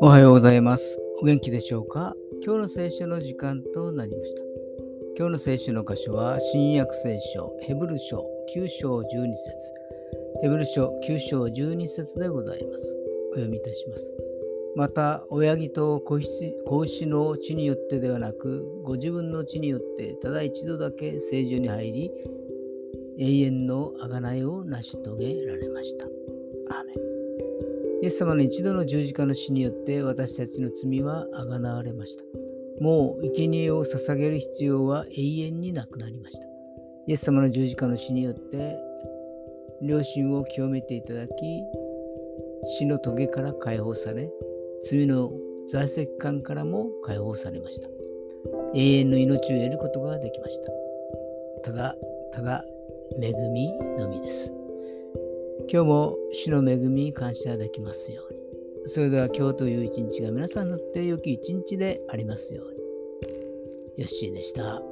おはようございます。お元気でしょうか？今日の聖書の時間となりました。今日の聖書の箇所は、新約聖書、ヘブル書9章12節ヘブル書9章12節でございます。お読みいたします。また、親木と子牛子牛の血によってではなく、ご自分の血によってただ一度だけ聖女に入り、永遠の贖いを成し遂げられました。アーメンイエス様の一度の十字架の死によって私たちの罪はあがなわれました。もう生贄を捧げる必要は永遠になくなりました。イエス様の十字架の死によって良心を清めていただき、死の棘から解放され、罪の在籍感からも解放されました。永遠の命を得ることができました。ただ、ただ、恵みのみです。今日も主の恵みに感謝できますように。それでは今日という一日が皆さんにとって良き一日でありますように。よッしーでした。